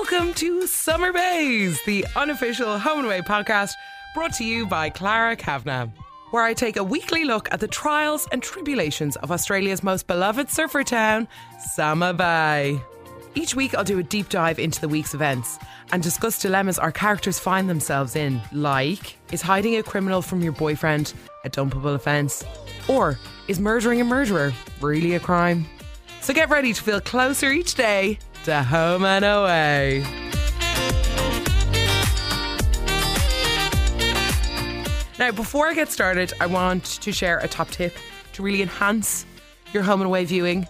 Welcome to Summer Bays, the unofficial home and away podcast brought to you by Clara Kavanagh, where I take a weekly look at the trials and tribulations of Australia's most beloved surfer town, Summer Bay. Each week, I'll do a deep dive into the week's events and discuss dilemmas our characters find themselves in, like is hiding a criminal from your boyfriend a dumpable offence? Or is murdering a murderer really a crime? So get ready to feel closer each day to home and away. Now, before I get started, I want to share a top tip to really enhance your home and away viewing,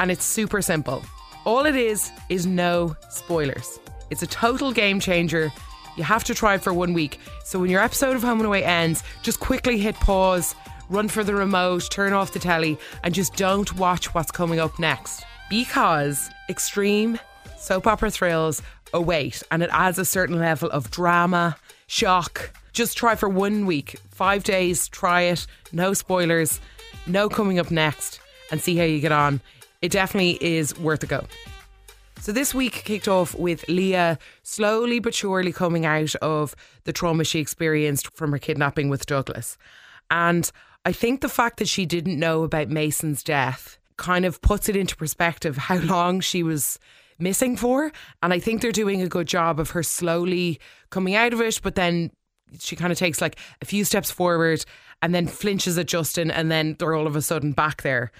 and it's super simple. All it is is no spoilers. It's a total game changer. You have to try it for one week. So when your episode of Home and Away ends, just quickly hit pause, run for the remote, turn off the telly, and just don't watch what's coming up next. Because extreme soap opera thrills await, and it adds a certain level of drama, shock. Just try for one week, five days, try it, no spoilers, no coming up next, and see how you get on. It definitely is worth a go. So this week kicked off with Leah slowly but surely coming out of the trauma she experienced from her kidnapping with Douglas. And I think the fact that she didn't know about Mason's death kind of puts it into perspective how long she was missing for. And I think they're doing a good job of her slowly coming out of it, but then she kind of takes like a few steps forward and then flinches at Justin, and then they're all of a sudden back there.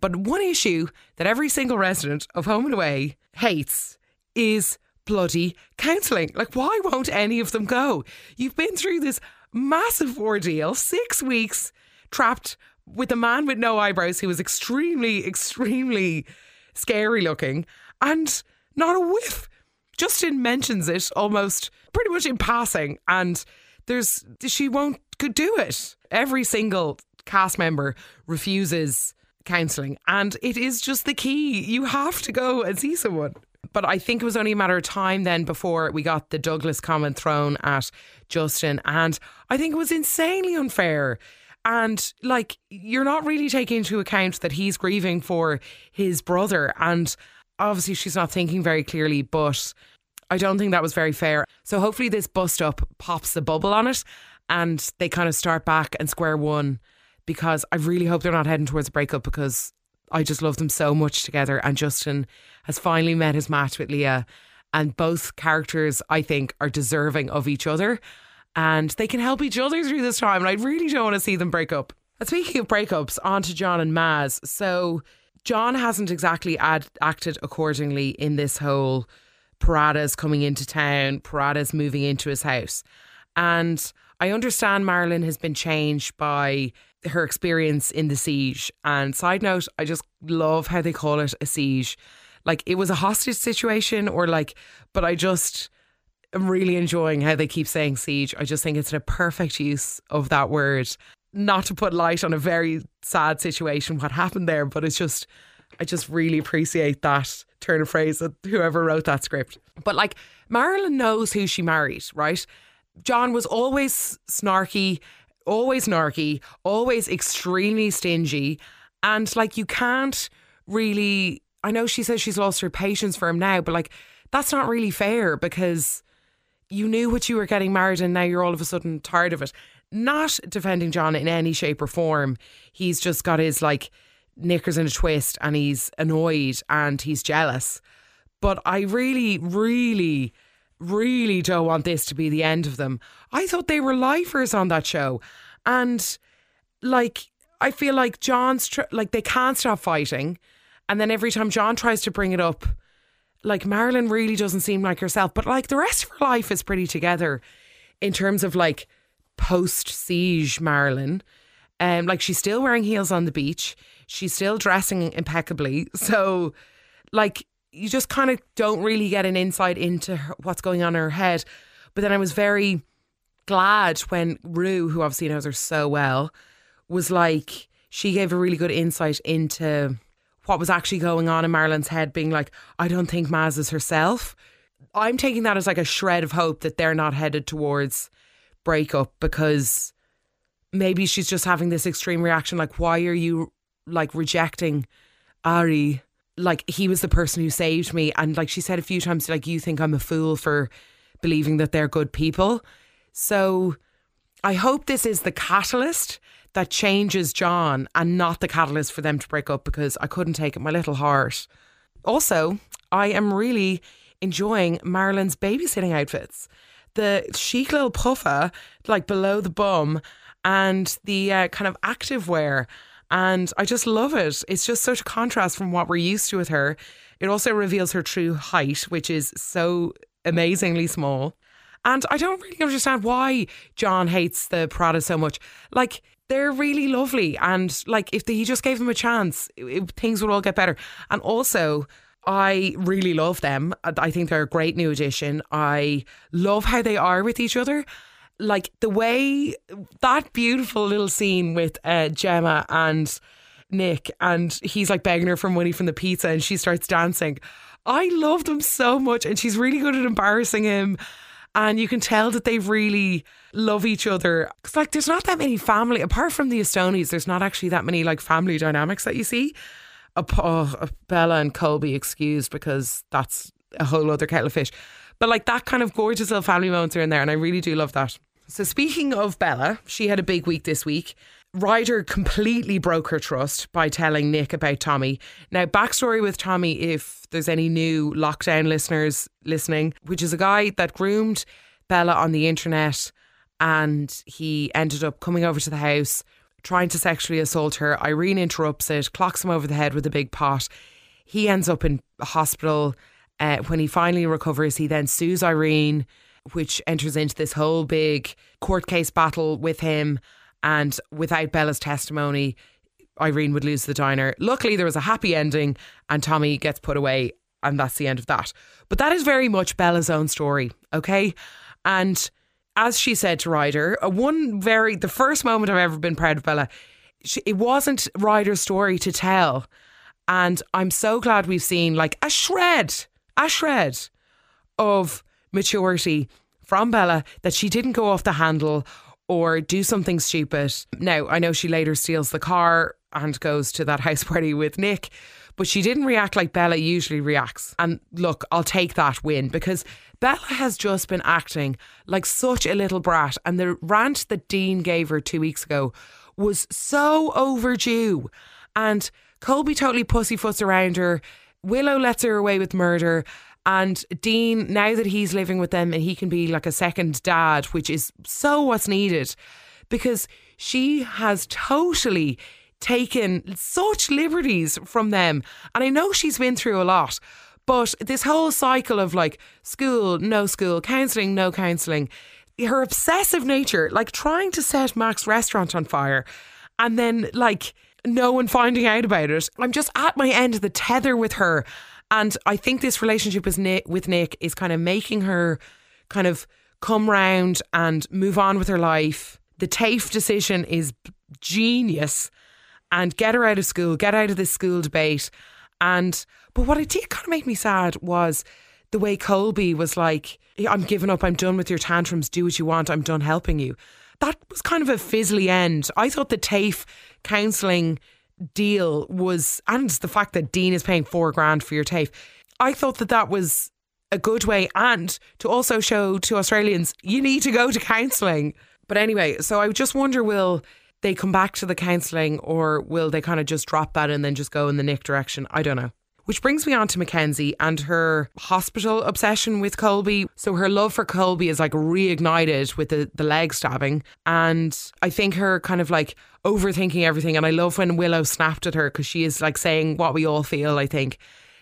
But one issue that every single resident of Home and Away hates is bloody counselling. Like, why won't any of them go? You've been through this massive ordeal, six weeks trapped with a man with no eyebrows who was extremely, extremely scary looking, and not a whiff. Justin mentions it almost pretty much in passing, and there's she won't could do it. Every single cast member refuses counselling. And it is just the key. You have to go and see someone. But I think it was only a matter of time then before we got the Douglas comment thrown at Justin. And I think it was insanely unfair. And like, you're not really taking into account that he's grieving for his brother. And obviously, she's not thinking very clearly, but I don't think that was very fair. So hopefully, this bust up pops the bubble on it and they kind of start back and square one because I really hope they're not heading towards a breakup because I just love them so much together. And Justin has finally met his match with Leah. And both characters, I think, are deserving of each other. And they can help each other through this time. And I really don't want to see them break up. And speaking of breakups, on to John and Maz. So John hasn't exactly ad- acted accordingly in this whole Parata's coming into town, Parata's moving into his house. And I understand Marilyn has been changed by her experience in the siege. And side note, I just love how they call it a siege. Like it was a hostage situation, or like, but I just am really enjoying how they keep saying siege. I just think it's a perfect use of that word. Not to put light on a very sad situation, what happened there, but it's just, I just really appreciate that turn of phrase that whoever wrote that script. But like, Marilyn knows who she married, right? John was always snarky always narky, always extremely stingy. And like, you can't really. I know she says she's lost her patience for him now, but like, that's not really fair because you knew what you were getting married and now you're all of a sudden tired of it. Not defending John in any shape or form. He's just got his like knickers in a twist and he's annoyed and he's jealous. But I really, really really don't want this to be the end of them. I thought they were lifers on that show. And like, I feel like John's, tr- like, they can't stop fighting. And then every time John tries to bring it up, like, Marilyn really doesn't seem like herself. But like, the rest of her life is pretty together in terms of like post siege Marilyn. Um, like, she's still wearing heels on the beach, she's still dressing impeccably. So, like, you just kind of don't really get an insight into her, what's going on in her head. But then I was very glad when Roo, who obviously knows her so well, was like, she gave a really good insight into what was actually going on in Marilyn's head, being like, I don't think Maz is herself. I'm taking that as like a shred of hope that they're not headed towards breakup because maybe she's just having this extreme reaction like, why are you like rejecting Ari? like he was the person who saved me. And like she said a few times, like, you think I'm a fool for believing that they're good people. So I hope this is the catalyst that changes John and not the catalyst for them to break up because I couldn't take it, my little heart. Also, I am really enjoying Marilyn's babysitting outfits. The chic little puffer, like below the bum, and the uh, kind of active wear. And I just love it. It's just such a contrast from what we're used to with her. It also reveals her true height, which is so amazingly small. And I don't really understand why John hates the Parata so much. Like, they're really lovely. And, like, if he just gave them a chance, it, things would all get better. And also, I really love them. I think they're a great new addition. I love how they are with each other. Like the way that beautiful little scene with uh, Gemma and Nick, and he's like begging her for money from the pizza, and she starts dancing. I love them so much, and she's really good at embarrassing him. And you can tell that they really love each other. Because, like, there's not that many family, apart from the Astonis, there's not actually that many, like, family dynamics that you see oh, Bella and Colby excused because that's a whole other kettle of fish. But like that kind of gorgeous little family moments are in there, and I really do love that. So speaking of Bella, she had a big week this week. Ryder completely broke her trust by telling Nick about Tommy. Now, backstory with Tommy, if there's any new lockdown listeners listening, which is a guy that groomed Bella on the internet and he ended up coming over to the house, trying to sexually assault her. Irene interrupts it, clocks him over the head with a big pot. He ends up in hospital. Uh, when he finally recovers, he then sues Irene, which enters into this whole big court case battle with him. And without Bella's testimony, Irene would lose the diner. Luckily, there was a happy ending, and Tommy gets put away, and that's the end of that. But that is very much Bella's own story, okay? And as she said to Ryder, one very the first moment I've ever been proud of Bella. She, it wasn't Ryder's story to tell, and I'm so glad we've seen like a shred, a shred of maturity from Bella that she didn't go off the handle or do something stupid. Now I know she later steals the car and goes to that house party with Nick. But she didn't react like Bella usually reacts. And look, I'll take that win because Bella has just been acting like such a little brat. And the rant that Dean gave her two weeks ago was so overdue. And Colby totally pussyfoots around her. Willow lets her away with murder. And Dean, now that he's living with them and he can be like a second dad, which is so what's needed, because she has totally taken such liberties from them. And I know she's been through a lot, but this whole cycle of like school, no school, counselling, no counselling, her obsessive nature, like trying to set Mac's restaurant on fire and then like no one finding out about it. I'm just at my end of the tether with her. And I think this relationship with Nick, with Nick is kind of making her kind of come round and move on with her life. The TAFE decision is genius and get her out of school, get out of this school debate. And but what it did kind of make me sad was the way Colby was like, I'm giving up, I'm done with your tantrums, do what you want, I'm done helping you. That was kind of a fizzly end. I thought the TAFE counselling deal was, and the fact that Dean is paying four grand for your TAFE, I thought that that was a good way and to also show to Australians, you need to go to counselling. But anyway, so I just wonder will they come back to the counselling or will they kind of just drop that and then just go in the Nick direction? I don't know. Which brings me on to Mackenzie and her hospital obsession with Colby. So her love for Colby is like reignited with the, the leg stabbing. And I think her kind of like overthinking everything. And I love when Willow snapped at her because she is like saying what we all feel, I think.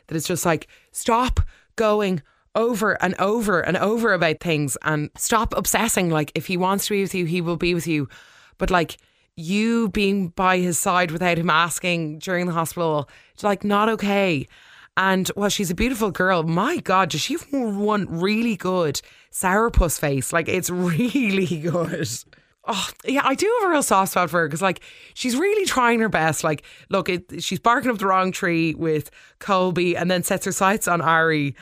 That it's just like, stop going over and over and over about things and stop obsessing. Like, if he wants to be with you, he will be with you. But like, you being by his side without him asking during the hospital, it's like not okay. And well, she's a beautiful girl. My God, does she have one really good sourpuss face? Like it's really good. Oh, yeah, I do have a real soft spot for her because, like, she's really trying her best. Like, look, it, she's barking up the wrong tree with Colby and then sets her sights on Ari.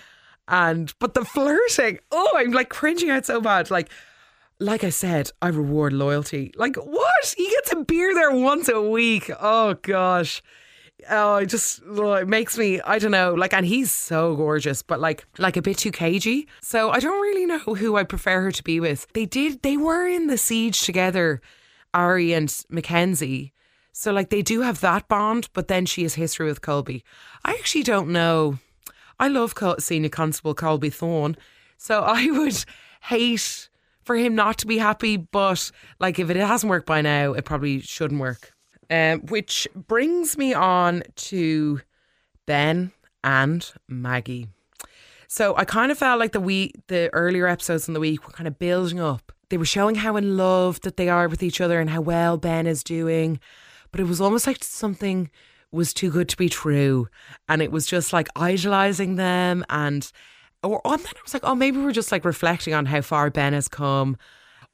And, but the flirting, oh, I'm like cringing out so bad. Like, like I said, I reward loyalty. Like, what? He gets a beer there once a week. Oh, gosh. oh, it just oh, it makes me I don't know like, and he's so gorgeous, but like like a bit too cagey. So I don't really know who I prefer her to be with. They did they were in the siege together, Ari and Mackenzie. So like they do have that bond, but then she has history with Colby. I actually don't know. I love Senior Constable Colby Thorne, so I would hate for him not to be happy. But like if it hasn't worked by now, it probably shouldn't work. Um, which brings me on to Ben and Maggie. So I kind of felt like the week, the earlier episodes in the week were kind of building up. They were showing how in love that they are with each other and how well Ben is doing, but it was almost like something was too good to be true, and it was just like idolizing them and. Or and then I was like, oh, maybe we're just like reflecting on how far Ben has come.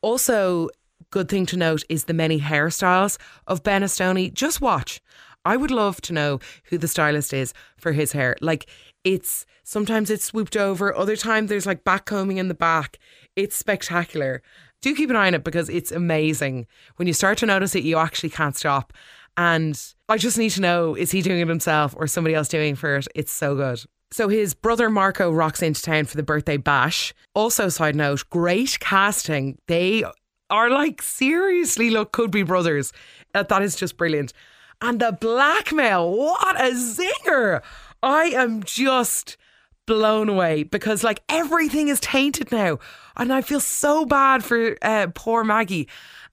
Also, good thing to note is the many hairstyles of Ben Astoni. Just watch. I would love to know who the stylist is for his hair. Like it's sometimes it's swooped over, other times there's like back combing in the back. It's spectacular. Do keep an eye on it because it's amazing. When you start to notice it, you actually can't stop. And I just need to know is he doing it himself or somebody else doing it for it? It's so good. So his brother Marco rocks into town for the birthday bash. Also, side note, great casting. They are like seriously look could be brothers. Uh, that is just brilliant. And the blackmail, what a zinger! I am just blown away because like everything is tainted now, and I feel so bad for uh, poor Maggie.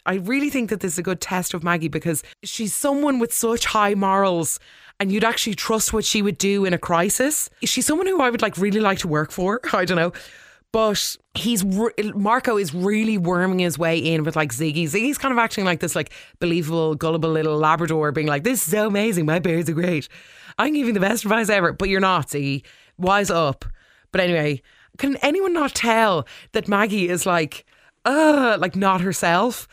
I really think that this is a good test of Maggie because she's someone with such high morals and you'd actually trust what she would do in a crisis. She's someone who I would like really like to work for. I don't know. But he's Marco is really worming his way in with like Ziggy. Ziggy's kind of acting like this like believable, gullible little Labrador, being like, "This is so amazing. My bears are great. I'm giving the best advice ever." But you're not, Ziggy. Wise up. But anyway, can anyone not tell that Maggie is like, uh, like not herself?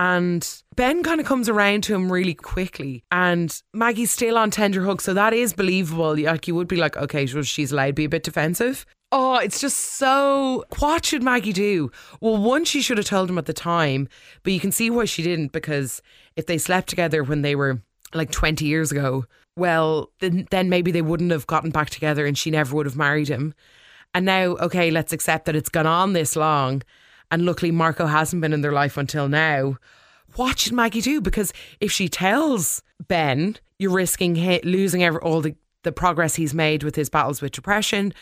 And Ben kind of comes around to him really quickly, and Maggie's still on tender hook, so that is believable. Like you would be like, okay, she's allowed to be a bit defensive. Oh, it's just so. What should Maggie do? Well, one, she should have told him at the time, but you can see why she didn't because if they slept together when they were like 20 years ago, well, then, then maybe they wouldn't have gotten back together and she never would have married him. And now, okay, let's accept that it's gone on this long. And luckily, Marco hasn't been in their life until now. What should Maggie do? Because if she tells Ben, you're risking losing all the, the progress he's made with his battles with depression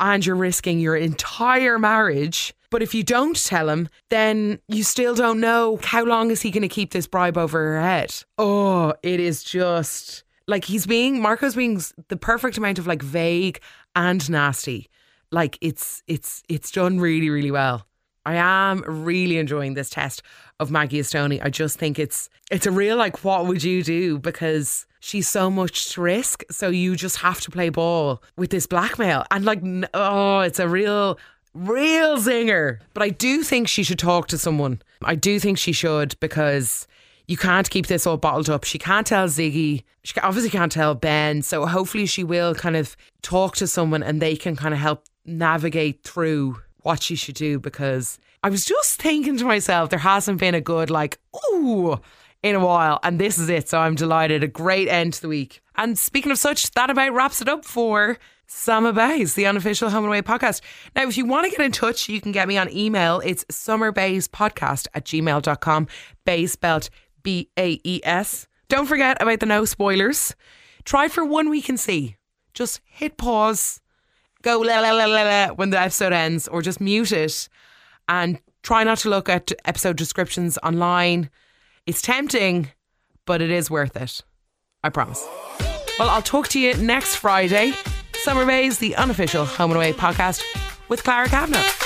and you're risking your entire marriage. But if you don't tell him, then you still don't know how long is he going to keep this bribe over her head. Oh, it is just like he's being Marco's being the perfect amount of like vague and nasty. Like it's it's it's done really really well. I am really enjoying this test of Maggie Astoni. I just think it's it's a real like what would you do because she's so much to risk. So you just have to play ball with this blackmail. And like oh, it's a real real zinger. But I do think she should talk to someone. I do think she should because you can't keep this all bottled up. She can't tell Ziggy. She obviously can't tell Ben. So hopefully she will kind of talk to someone and they can kind of help navigate through what she should do because I was just thinking to myself, there hasn't been a good, like, ooh, in a while. And this is it. So I'm delighted. A great end to the week. And speaking of such, that about wraps it up for Summer Bays, the unofficial Home and Away podcast. Now, if you want to get in touch, you can get me on email. It's summerbayspodcast at gmail.com. Bays spelled B A E S. Don't forget about the no spoilers. Try for one week and see. Just hit pause go la la la la la when the episode ends, or just mute it and try not to look at episode descriptions online. It's tempting, but it is worth it. I promise. Well, I'll talk to you next Friday. Summer Bays, the unofficial Home and Away podcast with Clara Kavanagh.